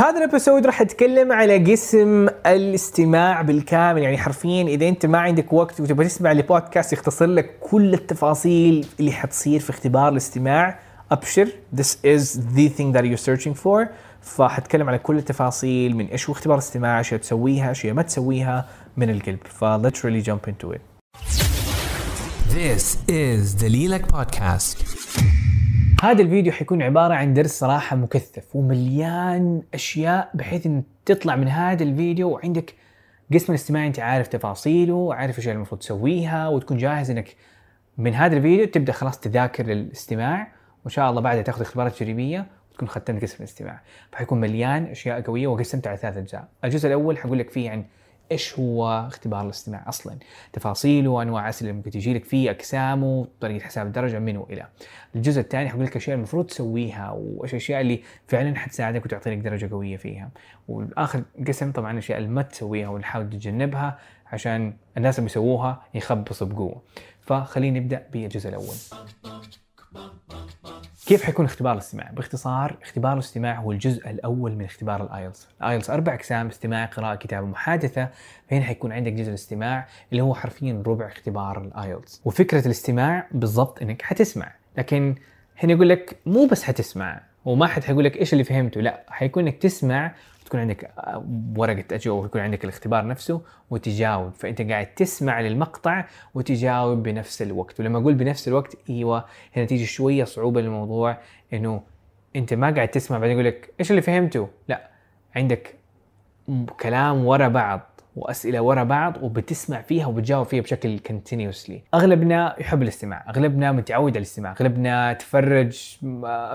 في هذا الابيسود راح أتكلم على قسم الاستماع بالكامل. يعني حرفيا إذا أنت ما عندك وقت وتبغى تسمع لبودكاست يختصر لك كل التفاصيل اللي حتصير في اختبار الاستماع أبشر this is the thing that you're searching for. فحتكلم على كل التفاصيل من إيش هو اختبار الاستماع اشياء تسويها اشياء ما تسويها من القلب. ف literally jump into it. This is دليلك بودكاست هذا الفيديو حيكون عبارة عن درس صراحة مكثف ومليان أشياء بحيث أن تطلع من هذا الفيديو وعندك قسم الاستماع أنت عارف تفاصيله وعارف إيش المفروض تسويها وتكون جاهز أنك من هذا الفيديو تبدأ خلاص تذاكر للاستماع وإن شاء الله بعدها تاخذ اختبارات تجريبية وتكون ختمت قسم الاستماع. فحيكون مليان أشياء قوية وقسمته على ثلاث أجزاء. الجزء الأول حقول لك فيه عن إيش هو اختبار الاستماع أصلا؟ تفاصيله انواع الاسئله اللي ممكن تجي لك فيه اقسامه طريقه حساب الدرجة من وإلى. الجزء الثاني حقول لك أشياء المفروض تسويها وإيش الاشياء اللي فعلا حتساعدك وتعطي لك درجة قوية فيها. واخر قسم طبعا الاشياء اللي ما تسويها ونحاول تتجنبها عشان الناس اللي بيسووها يخبصوا بقوة. فخلينا نبدأ بالجزء الأول. كيف حيكون اختبار الاستماع؟ باختصار اختبار الاستماع هو الجزء الأول من اختبار الآيلتس، الايلتس أربع أقسام استماع، قراءة، كتابة، محادثة، فهنا حيكون عندك جزء الاستماع اللي هو حرفيا ربع اختبار الآيلتس، وفكرة الاستماع بالضبط إنك حتسمع، لكن هنا يقول لك مو بس حتسمع وما حد حيقول لك إيش اللي فهمته، لا حيكون إنك تسمع تكون عندك ورقة أجوبة ويكون عندك الاختبار نفسه وتجاوب. فأنت قاعد تسمع للمقطع وتجاوب بنفس الوقت. ولما أقول بنفس الوقت أيوة هنا تيجي شوية صعوبة للموضوع إنه أنت ما قاعد تسمع بعدين يقول لك إيش اللي فهمته؟ لا عندك كلام ورا بعض. وأسئلة ورا بعض وبتسمع فيها وبتجاوب فيها بشكل كونتينيوسلي أغلبنا يحب الاستماع أغلبنا متعود على الاستماع أغلبنا تفرج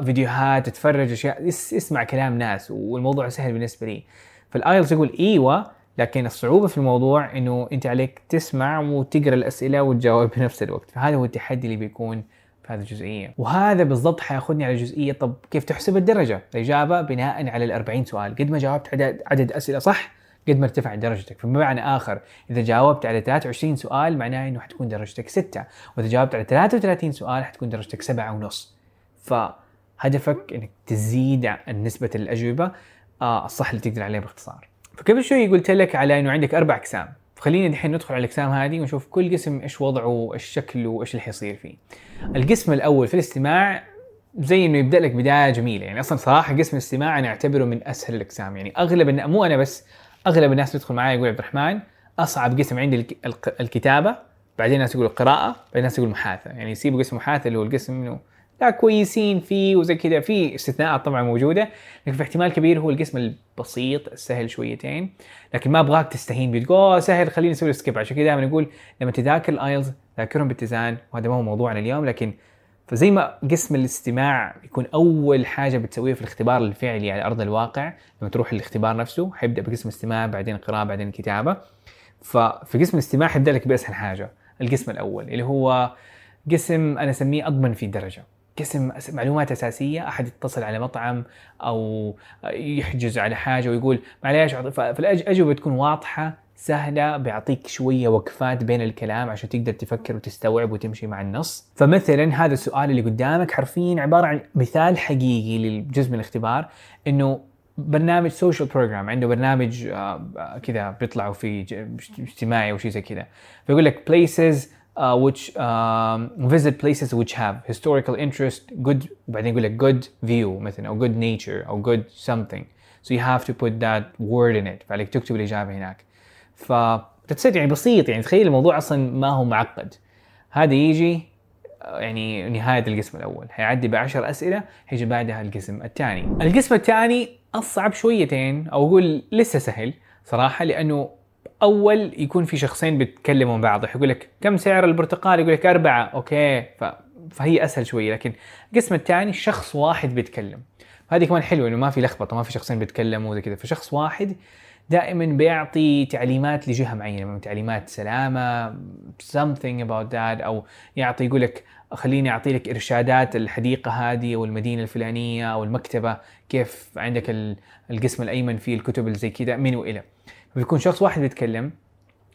فيديوهات تتفرج أشياء يسمع كلام ناس والموضوع سهل بالنسبة لي. فالايلتس يقول إيوه لكن الصعوبة في الموضوع إنه أنت عليك تسمع وتقرأ الأسئلة وتجاوب بنفس الوقت، فهذا هو التحدي اللي بيكون في هذه الجزئية، وهذا بالضبط حياخذني على جزئية طب كيف تحسب الدرجة؟ الإجابة بناء على ال 40 سؤال، قد ما جاوبت عدد عدد أسئلة صح قد ما ارتفعت درجتك. فبمعنى آخر إذا جاوبت على 23 سؤال معناه إنه حتكون درجتك 6 وإذا جاوبت على 33 سؤال حتكون درجتك 7 ونص. فهدفك إنك تزيد نسبة الأجوبة آه الصح اللي تقدر عليه باختصار. فقبل شوي قلت لك على إنه عندك أربع أقسام. فخلينا دحين ندخل على الأقسام هذه ونشوف كل قسم إيش وضعه إيش شكله وايش اللي حيصير فيه. القسم الأول في الاستماع زي إنه يبدأ لك بداية جميلة. يعني أصلا صراحة قسم الاستماع أنا أعتبره من أسهل الأقسام. يعني أغلب مو أنا بس أغلب الناس تدخل معي يقول عبد الرحمن أصعب قسم عندي الكتابة بعدين الناس يقولوا القراءة بعدين الناس يقولوا محادثة يعني يسيبوا قسم محادثة اللي هو القسم إنه لا كويسين فيه وزي كذا في استثناءات طبعا موجودة لكن في احتمال كبير هو القسم البسيط السهل شويتين. لكن ما أبغاك تستهين بيه تقول سهل خليني أسوي skip عشان كذا دائما نقول لما تذاكر الايلتس ذاكرهم باتزان وهذا ما هو موضوعنا اليوم لكن فزي ما قسم الاستماع يكون أول حاجة بتسويها في الاختبار الفعلي على أرض الواقع لما تروح الاختبار نفسه حيبدأ بقسم الاستماع بعدين القراءه بعدين الكتابه ففي قسم الاستماع حيبدأ لك بأسهل حاجة القسم الأول اللي هو قسم أنا أسميه أضمن في الدرجة. قسم معلومات أساسية أحد يتصل على مطعم أو يحجز على حاجة ويقول معليش فالاجوبه تكون واضحة سهلة بيعطيك شوية وقفات بين الكلام عشان تقدر تفكر وتستوعب وتمشي مع النص. فمثلا هذا السؤال اللي قدامك حرفيا عبارة عن مثال حقيقي للجزء من الاختبار إنه برنامج social program عنده برنامج كذا بيطلعوا في اجتماعي أو شيء زي كذا. فيقول لك places uh, which um, visit places which have historical interest good وبعدين يقول لك good view مثلا أو good nature أو good something. So you have to put that word in it. فعليك تكتب الإجابة هناك. فتتصير يعني بسيط يعني تخيل الموضوع أصلا ما هو معقد. هذا يجي يعني نهاية القسم الأول. هيعدي بعشر أسئلة هيجي بعدها القسم الثاني. القسم الثاني أصعب شويتين أو أقول لسه سهل صراحة لأنه أول يكون في شخصين بيتكلموا مع بعض. يقول لك كم سعر البرتقال؟ يقول لك أربعة. أوكي ف... فهي أسهل شوية. لكن القسم الثاني شخص واحد بيتكلم. هذه كمان حلوة إنه ما في لخبطة ما في شخصين بيتكلموا زي كذا. فشخص واحد دائما بيعطي تعليمات لجهة معينة تعليمات سلامة something about that أو يعطي يقول لك خليني أعطي لك إرشادات الحديقة هذه أو المدينة الفلانية أو المكتبة كيف عندك القسم الأيمن فيه الكتب اللي زي كذا من وإلى. فبيكون شخص واحد بيتكلم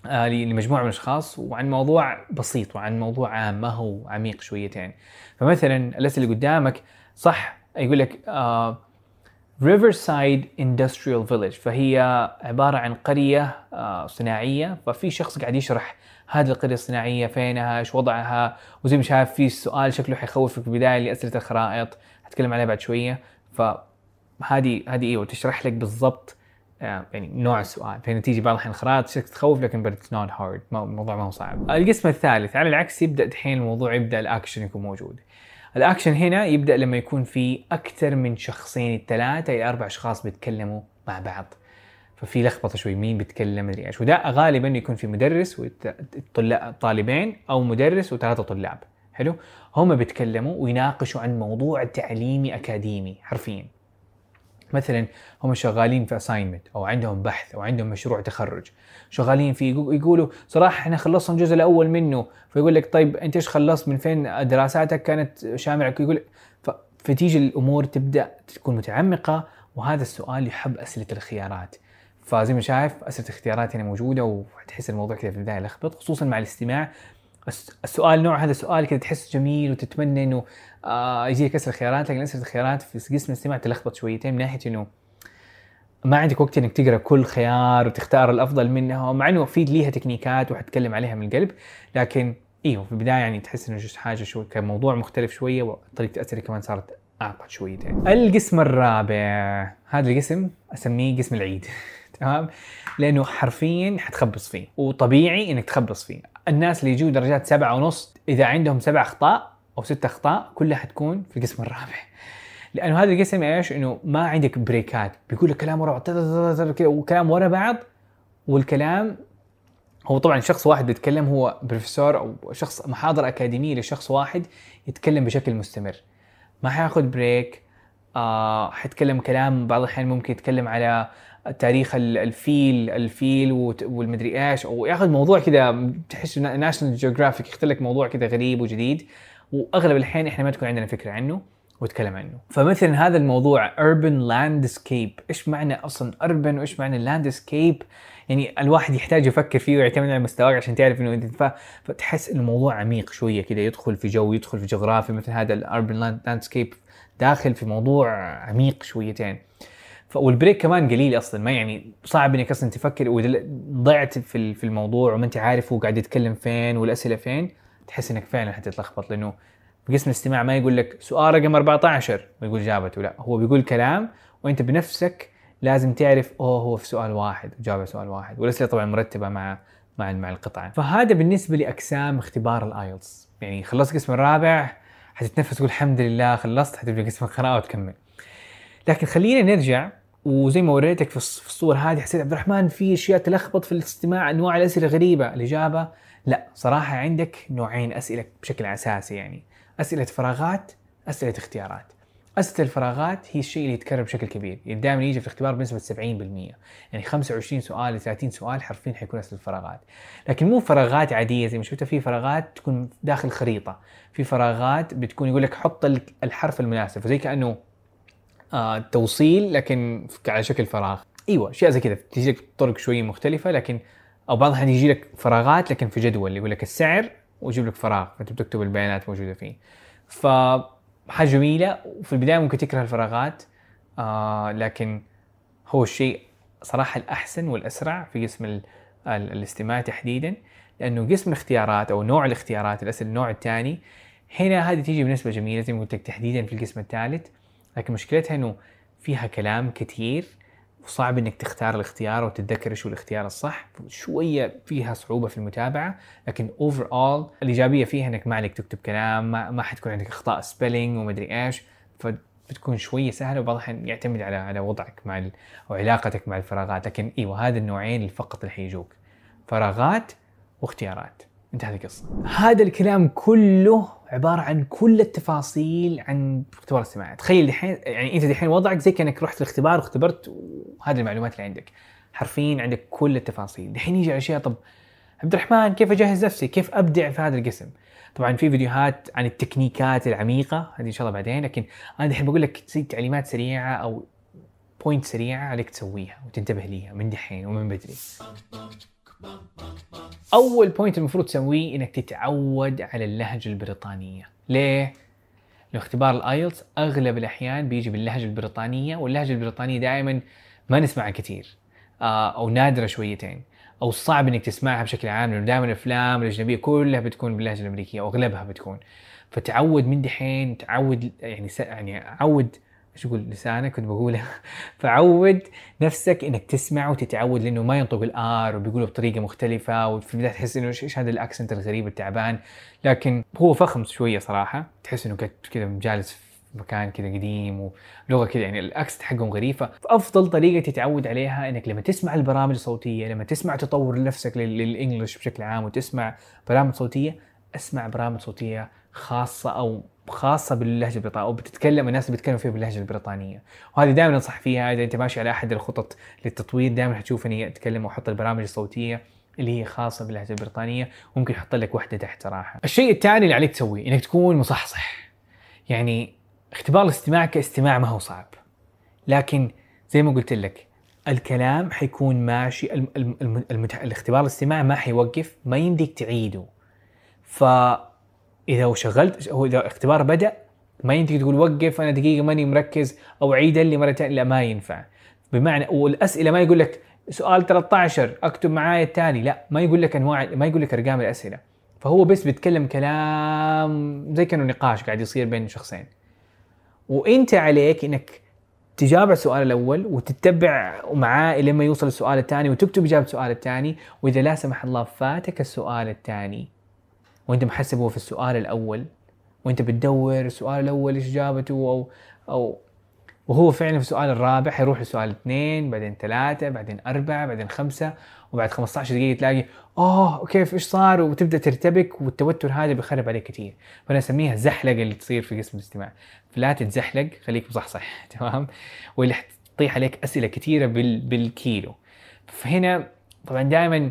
آه لمجموعة من الأشخاص وعن موضوع بسيط وعن موضوع عام ما هو عميق شويتين. فمثلا الاسئله اللي قدامك؟ صح يقول لك آه Riverside Industrial Village فهي عبارة عن قرية آه، صناعية. ففي شخص قاعد يشرح هذه القرية الصناعية فينها إيش وضعها؟ وزي ما شايف في سؤال شكله حيخوفك في البدايه لأسئلة الخرائط. حتكلم عليها بعد شوية. فهذه هذه إيوه تشرح لك بالضبط آه، يعني نوع السؤال. فهنا تيجي بعض الحين الخرائط تخوف لكن not hard. ما- الموضوع ما هو صعب. القسم الثالث على العكس يبدأ دحين الموضوع يبدأ الأكشن يكون موجود. الأكشن هنا يبدأ لما يكون في أكثر من شخصين الثلاثة إلى أربع أشخاص بيتكلموا مع بعض. ففي لخبطة شوي مين بيتكلم مدري إيش. وده غالبا يكون في مدرس وطلاب طالبين أو مدرس وثلاثة طلاب. حلو؟ هم بيتكلموا ويناقشوا عن موضوع تعليمي أكاديمي حرفيا. مثلا هم شغالين في اساينمنت أو عندهم بحث أو عندهم مشروع تخرج. شغالين فيه يقو- يقولوا صراحة إحنا خلصنا الجزء الأول منه. فيقول لك طيب أنت إيش خلصت؟ من فين دراساتك كانت شامله يقول فتيجي الأمور تبدأ تكون متعمقة. وهذا السؤال يحب أسئلة الخيارات. فزي ما شايف أسئلة الاختيارات هنا موجودة. وتحس الموضوع كذا في البداية لخبط خصوصا مع الاستماع. السؤال نوع هذا السؤال كذا تحس جميل وتتمنى إنه آه يجيك اسئله خيارات لكن اسئله الخيارات في قسم الاستماع تلخبط شويتين من ناحية إنه ما عندك وقت إنك تقرأ كل خيار وتختار الأفضل منها مع إنه في ليها تكنيكات وحتكلم عليها من القلب لكن أيوه في البداية يعني تحس إنه جست حاجة شوي كان موضوع مختلف شوية وطريقة الاسئله كمان صارت أعقد شويتين. القسم الرابع هذا القسم أسميه قسم العيد تمام؟ لأنه حرفيا حتخبص فيه وطبيعي إنك تخبص فيه. الناس اللي يجوا درجات سبعة ونص إذا عندهم سبع أخطاء أو ست أخطاء كلها حتكون في القسم الرابع. لأنه هذا القسم إيش؟ إنه ما عندك break ات بيقول لك كلام ورا بعض وكلام ورا بعض والكلام هو طبعا شخص واحد بيتكلم هو بروفيسور أو شخص محاضره أكاديمية لشخص واحد يتكلم بشكل مستمر ما حياخذ break آه حيتكلم كلام بعض الأحيان ممكن يتكلم على تاريخ ال- الفيل الفيل وال مدري إيش أو ياخذ موضوع كذا تحس National Geographic يختار لك موضوع كذا غريب وجديد وأغلب الاحيان إحنا ما تكون عندنا فكرة عنه واتكلم عنه. فمثلا هذا الموضوع urban landscape إيش معنى أصلا urban وإيش معنى landscape يعني الواحد يحتاج يفكر فيه ويعتمد على مستواك عشان تعرف إنه انت فتحس الموضوع عميق شوية كذا يدخل في جو يدخل في جغرافيا مثل هذا ال urban landscape داخل في موضوع عميق شويتين. وال break كمان قليل أصلا ما يعني صعب إنك أصلا تفكر. وإذا ضعت في في الموضوع وما أنت عارف هو قاعد يتكلم فين والأسئلة فين تحس إنك فعلا حتتلخبط لأنه قسم الاستماع ما يقول لك سؤال رقم 14 ويقول اجابته لا هو بيقول كلام وأنت بنفسك لازم تعرف أوه هو في سؤال واحد على سؤال واحد. والأسئلة طبعا مرتبة مع مع مع القطعة. فهذا بالنسبة لأقسام اختبار الايلتس يعني خلصت القسم الرابع حتتنفس تقول الحمد لله خلصت حتبدا قسم القراءة وتكمل. لكن خلينا نرجع وزي ما وريتك في الصور هذه حسيت عبد الرحمن في أشياء تلخبط في الاستماع انواع الأسئلة غريبة. الإجابة لا صراحة عندك نوعين أسئلة بشكل أساسي يعني. أسئلة فراغات أسئلة اختيارات. اسئله الفراغات هي الشيء اللي يتكرر بشكل كبير. يعني دائما يجي في الاختبار بنسبة 70% يعني 25 سؤال ل 30 سؤال حرفيا حيكون اسئله فراغات لكن مو فراغات عادية زي ما شفتها في فراغات تكون داخل خريطة. في فراغات بتكون يقول لك حط ال- الحرف المناسب. فزي كأنه آه توصيل لكن على شكل فراغ. إيوه أشياء زي كذا. تجي لك طرق شوية مختلفة لكن أو بعض الأحيان يجي لك فراغات لكن في جدول. يقول لك السعر ويجيب لك فراغ. فأنت بتكتب البيانات موجودة فيه. ف حاجة جميلة وفي البداية ممكن تكره الفراغات آه لكن هو الشيء صراحة الأحسن والأسرع في قسم ال- ال- الاستماع تحديدا لأنه قسم الاختيارات أو نوع الاختيارات الأسئلة النوع الثاني هنا هذه تيجي بنسبة جميلة زي ما قلت لك تحديدا في القسم الثالث لكن مشكلتها إنه فيها كلام كثير وصعب إنك تختار الاختيار وتتذكر هو الاختيار الصح. شوية فيها صعوبة في المتابعة لكن overall الإيجابية فيها إنك ما عليك تكتب كلام ما, ما حتكون عندك أخطاء spelling ومدري إيش فبتكون شوية سهلة وبعض الاحيان يعتمد على على وضعك مع ال... أو علاقتك مع الفراغات. لكن إيوه هذا النوعين فقط اللي حيجوك فراغات واختيارات. انتهت القصة. هذا الكلام كله عبارة عن كل التفاصيل عن اختبار الاستماع. تخيل دحين يعني أنت دحين وضعك زي كأنك رحت الاختبار واختبرت وهذه المعلومات اللي عندك. حرفيا عندك كل التفاصيل. دحين يجي على أشياء طب عبد الرحمن كيف أجهز نفسي؟ كيف أبدع في هذا القسم؟ طبعا في فيديوهات عن ال techniques العميقة هذه إن شاء الله بعدين لكن أنا دحين بقول لك زي تعليمات سريعة أو point سريعة عليك تسويها وتنتبه ليها من دحين ومن بدري. أول point المفروض تسويه إنك تتعود على اللهجة البريطانية. ليه؟ لأنه اختبار ال IELTS أغلب الأحيان بيجي باللهجة البريطانية واللهجة البريطانية دائما ما نسمعها كثير آه، أو نادرة شويتين. أو صعب إنك تسمعها بشكل عام لأنه دائما الأفلام الأجنبية كلها بتكون باللهجة الأمريكية أو أغلبها بتكون. فتعود من دحين تعود يعني س... يعني عود إيش أقول لسانك كنت بقولها فعود نفسك إنك تسمع وتتعود لأنه ما ينطق الآر وبيقولوا بطريقة مختلفة وفي البداية تحس إنه إيش هذا الأكسنت الغريب التعبان؟ لكن هو فخم شوية صراحة. تحس إنه كذا جالس في مكان كذا قديم ولغة كذا يعني الأكسنت حقهم غريب فأفضل طريقة تتعود عليها إنك لما تسمع البرامج الصوتية لما تسمع تطور نفسك للإنجلش بشكل عام وتسمع برامج صوتية اسمع برامج صوتية خاصة أو خاصة باللهجة البريطانية أو بتتكلم الناس اللي بيتكلموا فيها باللهجة البريطانية وهذه دائما أنصح فيها إذا أنت ماشي على أحد الخطط للتطوير دائما حتشوف اني اتكلم واحط البرامج الصوتيه اللي هي خاصة باللهجة البريطانية ممكن يحط لك واحدة تحت صراحة. الشيء الثاني اللي عليك تسويه إنك تكون مصحصح. يعني اختبار الاستماع كاستماع ما هو صعب. لكن زي ما قلت لك الكلام حيكون ماشي الم... الم... الم... الاختبار الاستماع ما حيوقف ما يمديك تعيده. ف إذا شغلت هو إذا اختبار بدأ ما ينتج تقول وقف أنا دقيقة ماني مركز أو عيد لي ثانية لا ما ينفع. بمعنى والأسئلة ما يقول لك سؤال 13 أكتب معايا الثاني لا ما يقول لك أنواع ما يقول لك أرقام الأسئلة. فهو بس بيتكلم كلام زي كأنه نقاش قاعد يصير بين شخصين. وإنت عليك إنك تجاوب السؤال الأول وتتبع معاه لما يوصل السؤال الثاني وتكتب إجابة السؤال الثاني وإذا لا سمح الله فاتك السؤال الثاني. وانت محسب هو في السؤال الأول وانت بتدور السؤال الأول إيش اجابته أو أو وهو فعلا في السؤال الرابع حيروح للسؤال اثنين بعدين ثلاثة بعدين أربعة بعدين خمسة وبعد 15 دقيقة تلاقي آه كيف إيش صار؟ وتبدأ ترتبك والتوتر هذا بيخرب عليك كثير فأنا أسميها الزحلقة اللي تصير في قسم الاستماع. فلا تتزحلق خليك مصحصح تمام؟ واللي حتطيح عليك أسئلة كثيرة بال... بالكيلو. فهنا طبعا دائما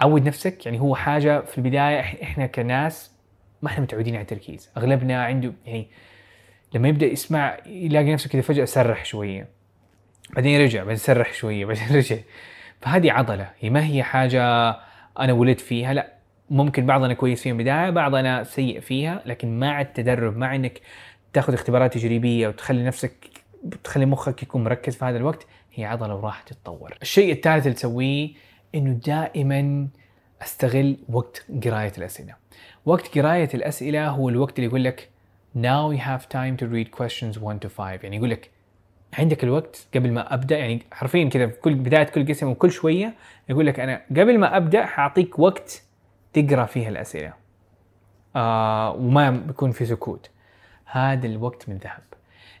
عود نفسك يعني هو حاجة في البداية إحنا كناس ما إحنا متعودين على التركيز. أغلبنا عنده يعني لما يبدأ يسمع يلاقي نفسه كذا فجأة سرح شوية. بعدين يرجع بعدين سرح شوية بعدين رجع. فهذه عضلة هي ما هي حاجة أنا ولدت فيها لا. ممكن بعضنا كويس فيها بدايه بعضنا سيء فيها لكن مع التدرب مع إنك تاخذ اختبارات تجريبية وتخلي نفسك تخلي مخك يكون مركز في هذا الوقت هي عضلة وراح تتطور. الشيء الثالث اللي تسويه إنه دائما أستغل وقت قراية الأسئلة. وقت قراية الأسئلة هو الوقت اللي يقول لك now you have time to read questions 1 to 5 يعني يقول لك عندك الوقت قبل ما أبدأ يعني حرفيا كذا في كل بداية كل قسم وكل شوية يقول لك أنا قبل ما أبدأ حأعطيك وقت تقرأ فيها الأسئلة. آه وما بيكون في سكوت. هذا الوقت من ذهب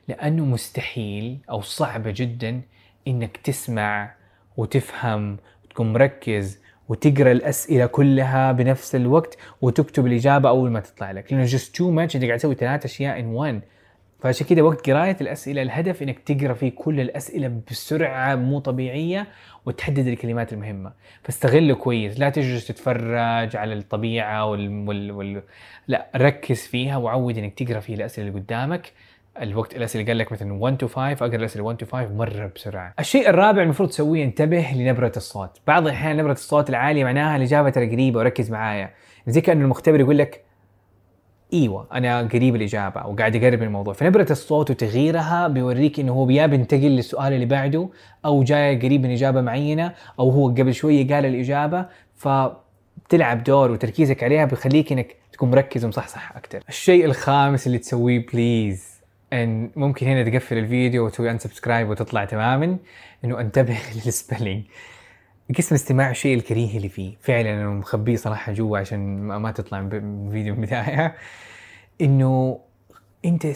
لأنه مستحيل أو صعبه جدا إنك تسمع وتفهم تكون مركز وتقرأ الأسئلة كلها بنفس الوقت وتكتب الإجابة أول ما تطلع لك. لأنه جست تو ماتش انت قاعد تسوي ثلاث أشياء ان وان فعشان كذا وقت قراية الأسئلة الهدف إنك تقرأ فيه كل الأسئلة بسرعة مو طبيعية وتحدد الكلمات المهمة. فاستغله كويس. لا تجلس تتفرج على الطبيعة وال... وال... وال... لا ركز فيها وعود إنك تقرأ فيه الأسئلة اللي قدامك. الوقت الاسئله قال لك مثلا 1 to 5 اقرا الاسئله 1 to 5 مرة بسرعة. الشيء الرابع المفروض تسويه انتبه لنبرة الصوت، بعض الأحيان نبرة الصوت العالية معناها الإجابة ترى قريبة وركز معايا، زي كانه المختبر يقول لك إيوه أنا قريب الإجابة أو قاعد اقرب الموضوع، فنبرة الصوت وتغييرها بيوريك إنه هو يا بينتقل للسؤال اللي بعده أو جاي قريب من إجابة معينة أو هو قبل شوية قال الإجابة. فبتلعب دور وتركيزك عليها بيخليك إنك تكون مركز ومصحصح أكثر. الشيء الخامس اللي تسويه please إن ممكن هنا تقفل الفيديو وتسوي unsubscribe وتطلع تماما. إنه أنتبه لل spelling قسم الاستماع الشيء الكريه اللي فيه. فعلا أنا مخبيه صراحة جوا عشان ما تطلع من فيديو من البدايه إنه أنت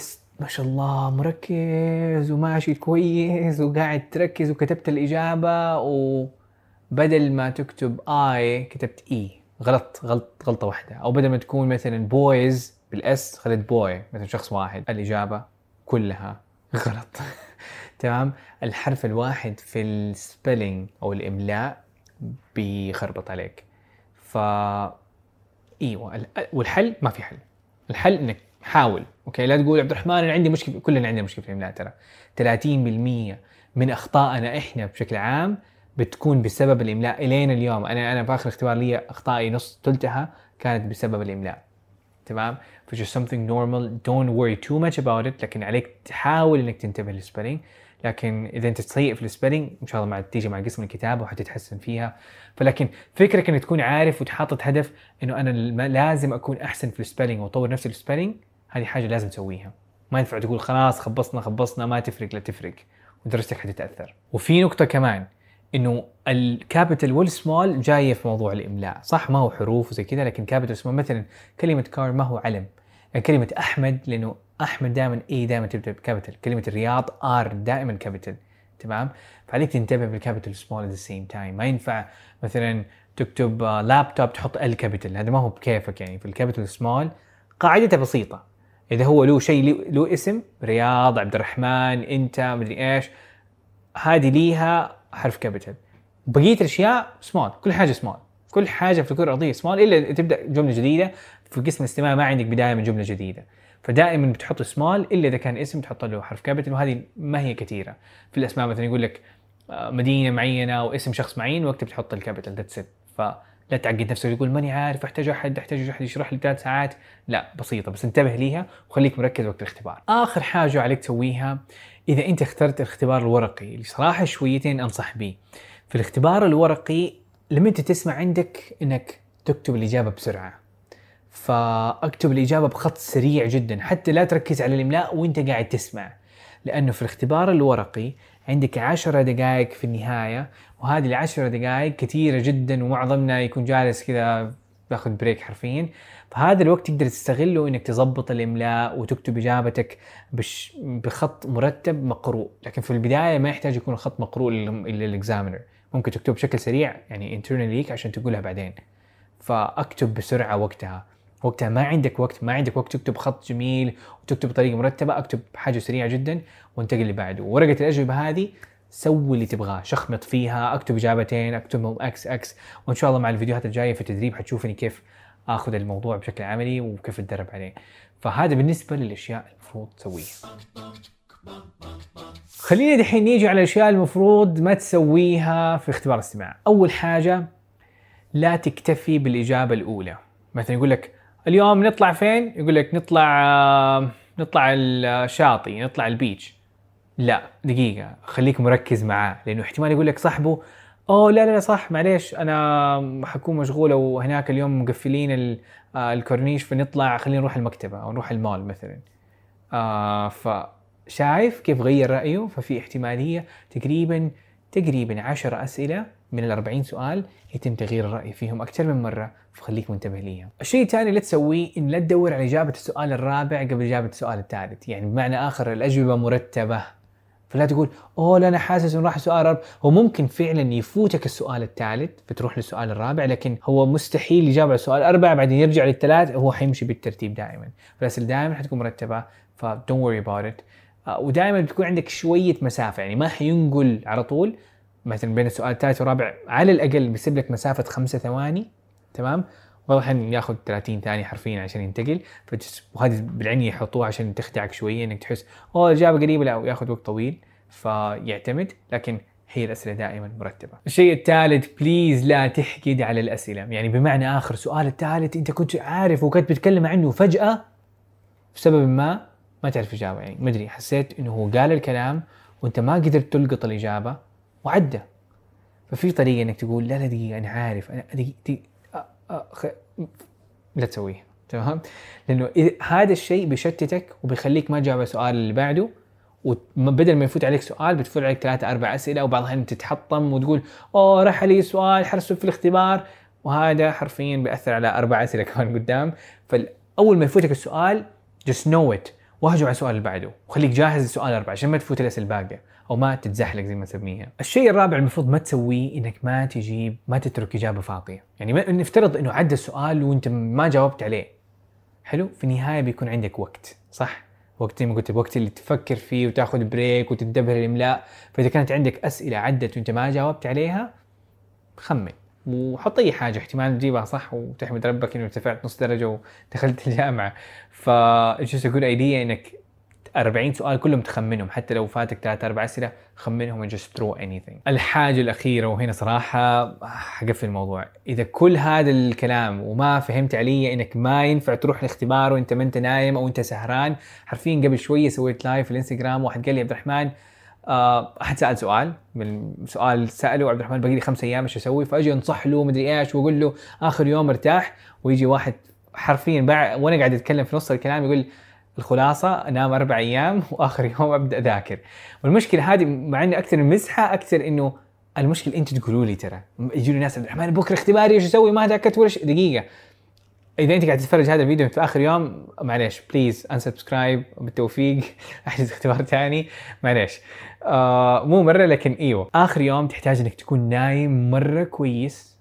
ما شاء الله مركز وماشي كويس وقاعد تركز وكتبت الإجابة وبدل ما تكتب E كتبت A غلط غلط غلطة واحدة. أو بدل ما تكون مثلا boys بال S خليت boy مثلا شخص واحد. الإجابة كلها غلط. تمام؟ الحرف الواحد في ال spelling أو الإملاء بيخربط عليك. ف إيوه والحل ما في حل. الحل إنك حاول okay؟ لا تقول عبد الرحمن أنا عندي مشكلة. كلنا عندنا مشكلة في الإملاء ترى. 30% من أخطائنا إحنا بشكل عام بتكون بسبب الإملاء الين اليوم. أنا أنا في آخر اختبار لي أخطائي نص ثلثها كانت بسبب الإملاء. تمام؟ ف just something normal. Don't worry too much about it. لكن عليك تحاول إنك تنتبه لل spelling لكن إذا أنت سيء في ال spelling إن شاء الله مع تيجي مع قسم الكتابه وحتتحسن فيها. فلكن فكرك إنك تكون عارف وتحاطط هدف إنه أنا لازم أكون أحسن في ال spelling وأطور نفسي في ال spelling هذه حاجة لازم تسويها. ما ينفع تقول خلاص خبصنا خبصنا ما تفرق لا تفرق. ودرجتك حتتأثر. وفي نقطة كمان. إنه ال capital وال small جاية في موضوع الإملاء. صح ما هو حروف وزي كذا لكن capital small مثلا كلمة car ما هو علم. كلمة أحمد لأنه أحمد دائما A دائما تبدأ ب capital كلمة الرياض R دائما capital تمام؟ فعليك تنتبه بال capital small at the same time ما ينفع مثلا تكتب لابتوب تحط L capital هذا ما هو بكيفك يعني. في ال capital small قاعدتها بسيطة. إذا هو له شيء له اسم رياض عبد الرحمن أنت مدري إيش هذه ليها حرف capital بقية الأشياء small كل حاجة سمول كل حاجة في الكره الارضيه سمول إلا تبدأ جملة جديدة في قسم الاستماع ما عندك بداية من جملة جديدة. فدائما بتحط سمول إلا إذا كان اسم تحط له حرف capital وهذه ما هي كثيرة. في الأسماء مثلا يقول لك آه، مدينة معينة أو اسم شخص معين وقتها بتحط ال capital that's it فلا تعقد نفسك يقول ماني عارف أحتاج أحد أحتاج أحد يشرح لي ثلاث ساعات. لا بسيطة بس انتبه ليها وخليك مركز وقت الاختبار. آخر حاجة عليك تسويها إذا أنت اخترت الاختبار الورقي اللي صراحة شويتين أنصح به في الاختبار الورقي لما أنت تسمع عندك إنك تكتب الإجابة بسرعة. فأكتب الإجابة بخط سريع جدا حتى لا تركز على الإملاء وأنت قاعد تسمع. لأنه في الاختبار الورقي عندك عشرة دقائق في النهاية وهذه العشرة دقائق كثيرة جدا ومعظمنا يكون جالس كذا بأخذ break حرفيا. فهذا الوقت تقدر تستغله إنك تظبط الإملاء وتكتب إجابتك بش بخط مرتب مقروء. لكن في البداية ما يحتاج يكون الخط مقروء لل examiner ممكن تكتب بشكل سريع يعني internally عشان تقولها بعدين. فأكتب بسرعة وقتها. وقتها ما عندك وقت ما عندك وقت تكتب خط جميل وتكتب بطريقة مرتبة اكتب حاجة سريعة جدا وانتقل اللي بعده. ورقة الأجوبة هذه سوي اللي تبغاه شخمط فيها اكتب إجابتين اكتبهم X X وإن شاء الله مع الفيديوهات الجاية في التدريب حتشوفني كيف آخذ الموضوع بشكل عملي وكيف أتدرب عليه. فهذا بالنسبة للأشياء المفروض تسويها. خلينا دحين نيجي على الأشياء المفروض ما تسويها في اختبار الاستماع. أول حاجة لا تكتفي بالإجابة الأولى. مثلا يقول لك اليوم نطلع فين؟ يقول لك نطلع آه، نطلع الشاطئ نطلع البيتش. لا دقيقة خليك مركز معاه لأنه احتمال يقول لك صاحبه أوه لا لا لا صح معليش أنا حكون مشغولة وهناك اليوم مقفلين آه، الكورنيش فنطلع خلينا نروح المكتبة أو نروح المول مثلا. آه فشايف كيف غير رأيه؟ ففي احتمالية تقريبا تقريبا 10 أسئلة. من ال 40 سؤال يتم تغيير الرأي فيهم أكثر من مرة فخليك منتبه ليها. الشيء الثاني اللي تسويه إن لا تدور على إجابة السؤال الرابع قبل إجابة السؤال الثالث، يعني بمعنى آخر الأجوبة مرتبة. فلا تقول أوه لا أنا حاسس إنه راح سؤال رابع هو ممكن فعلا يفوتك السؤال الثالث فتروح للسؤال الرابع لكن هو مستحيل يجاوب على السؤال الأربع بعدين يرجع للثلاث هو حيمشي بالترتيب دائما فالاسئله دائما حتكون مرتبة ف don't worry about it آه، ودائما بتكون عندك شوية مسافة يعني ما حينقل على طول مثلا بين السؤال الثالث والرابع على الأقل بيسيب لك مسافة خمسة ثواني تمام؟ بعض الاحيان ياخذ 30 ثانية حرفيا عشان ينتقل وهذه بالعني يحطوها عشان تخدعك شوية إنك تحس أوه الإجابة قريبة لا وياخذ وقت طويل. فيعتمد لكن هي الأسئلة دائما مرتبة. الشيء الثالث بليز لا تحقد على الأسئلة، يعني بمعنى آخر سؤال الثالث أنت كنت عارف وكنت بتتكلم عنه فجأة بسبب ما؟ ما تعرف إجابة يعني ما أدري حسيت إنه هو قال الكلام وأنت ما قدرت تلقط الإجابة وعدى. ففي طريقة إنك تقول لا لا دقيقة أنا عارف أنا دقيقة دقيقة أه أه خ... لا تسويه تمام؟ لأنه هذا الشيء بيشتتك وبيخليك ما تجاوب السؤال اللي بعده وبدل ما يفوت عليك سؤال بتفوت عليك ثلاثة أربع أسئلة وبعض الأحيان تتحطم وتقول أوه راح علي سؤال حرسب في الاختبار وهذا حرفيا بيأثر على أربع أسئلة كمان قدام فأول ما يفوتك السؤال just know it واهجم على السؤال اللي بعده وخليك جاهز للسؤال الأربعة عشان ما تفوت الأسئلة الباقية أو ما تتزحلق زي ما نسميها. الشيء الرابع المفروض ما تسويه إنك ما تجيب ما تترك إجابة فاضية، يعني ما نفترض إنه عدى السؤال وأنت ما جاوبت عليه. حلو؟ في النهاية بيكون عندك وقت، صح؟ وقت زي ما قلت الوقت اللي تفكر فيه وتاخذ بريك وتنتبه للاملاء فإذا كانت عندك أسئلة عدت وأنت ما جاوبت عليها خمن وحط أي حاجة احتمال تجيبها صح؟ وتحمد ربك إنه ارتفعت نص درجة ودخلت الجامعة. ف a good idea إنك 40 سؤال كلهم تخمنهم. حتى لو فاتك ثلاث أربع أسئلة خمنهم and just throw anything. الحاجة الأخيرة وهنا صراحة حقفل الموضوع. إذا كل هذا الكلام وما فهمت علي إنك ما ينفع تروح الاختبار وأنت ما أنت نايم أو أنت سهران. حرفيا قبل شوية سويت live في الإنستغرام واحد قال لي عبد الرحمن أحد سأل سؤال من سؤال سأله عبد الرحمن باقي لي خمس أيام إيش أسوي؟ فأجي أنصح له مدري إيش وأقول له آخر يوم أرتاح ويجي واحد حرفيا وأنا قاعد أتكلم في نص الكلام يقول الخلاصة أنام أربع أيام وآخر يوم أبدأ أذاكر. والمشكلة هذه مع إني أكثر من مزحة أكثر إنه المشكلة أنتم تقولوا لي ترى. يجوني ناس عبد الرحمن بكرة اختباري إيش أسوي؟ ما ذاكرت ولا شيء. دقيقة. إذا أنت قاعد تتفرج هذا الفيديو في آخر يوم معليش please unsubscribe بالتوفيق أحجز اختبار ثاني معليش. آه مو مرة لكن إيوه. آخر يوم تحتاج إنك تكون نايم مرة كويس.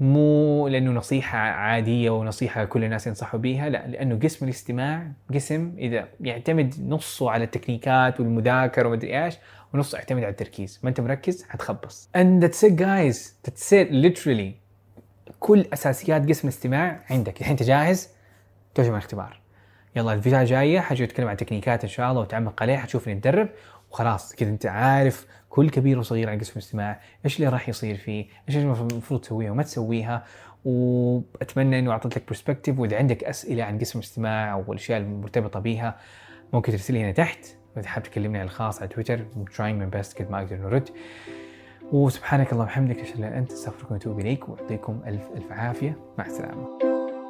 مو لأنه نصيحة عادية ونصيحة كل الناس ينصحوا بيها لا لأنه قسم الاستماع قسم إذا يعتمد نصه على ال techniques والمذاكرة ومدري إيش ونصه يعتمد على التركيز. ما أنت مركز حتخبص. And that's it guys. That's it. Literally. كل أساسيات قسم الاستماع عندك. الحين أنت جاهز؟ تجمع الاختبار. يلا الفيديو الجاية حاجي أتكلم عن techniques إن شاء الله وتعمق عليها حتشوفني نتدرب وخلاص كذا أنت عارف كل كبير وصغير عن قسم الاستماع إيش اللي راح يصير فيه إيش المفروض تسويها وما تسويها وأتمنى إنه أعطيت لك perspective وإذا عندك أسئلة عن قسم الاستماع أو الأشياء المرتبطة بيها ممكن ترسل لي هنا تحت. وإذا حاب تكلمني على الخاص على تويتر trying my best قد ما أقدر نرد وسبحانك اللهم وبحمدك أشهد أن أنت أستغفرك وأتوب إليك ويعطيكم ألف ألف عافية. مع السلامة.